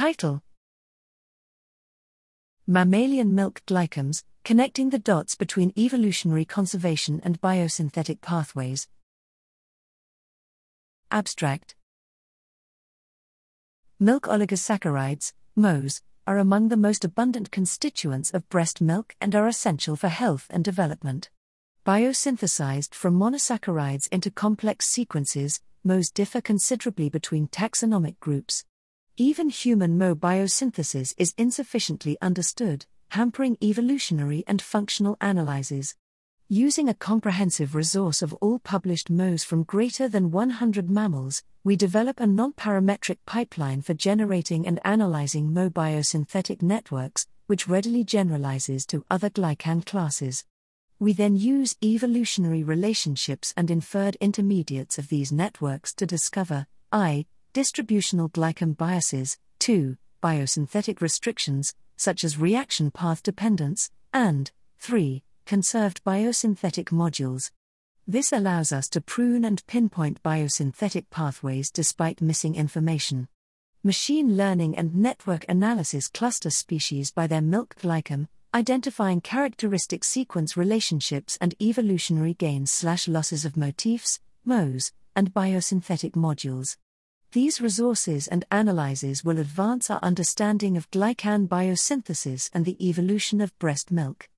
Title Mammalian milk glycomes, connecting the dots between evolutionary conservation and biosynthetic pathways. Abstract Milk oligosaccharides, MOS, are among the most abundant constituents of breast milk and are essential for health and development. Biosynthesized from monosaccharides into complex sequences, MOS differ considerably between taxonomic groups. Even human MO biosynthesis is insufficiently understood, hampering evolutionary and functional analyses. Using a comprehensive resource of all published MOs from greater than 100 mammals, we develop a non-parametric pipeline for generating and analyzing MO biosynthetic networks, which readily generalizes to other glycan classes. We then use evolutionary relationships and inferred intermediates of these networks to discover I. Distributional glycome biases, 2. Biosynthetic restrictions, such as reaction path dependence, and 3. Conserved biosynthetic modules. This allows us to prune and pinpoint biosynthetic pathways despite missing information. Machine learning and network analysis cluster species by their milk glycome, identifying characteristic sequence relationships and evolutionary gains slash losses of motifs, MOs, and biosynthetic modules. These resources and analyses will advance our understanding of glycan biosynthesis and the evolution of breast milk.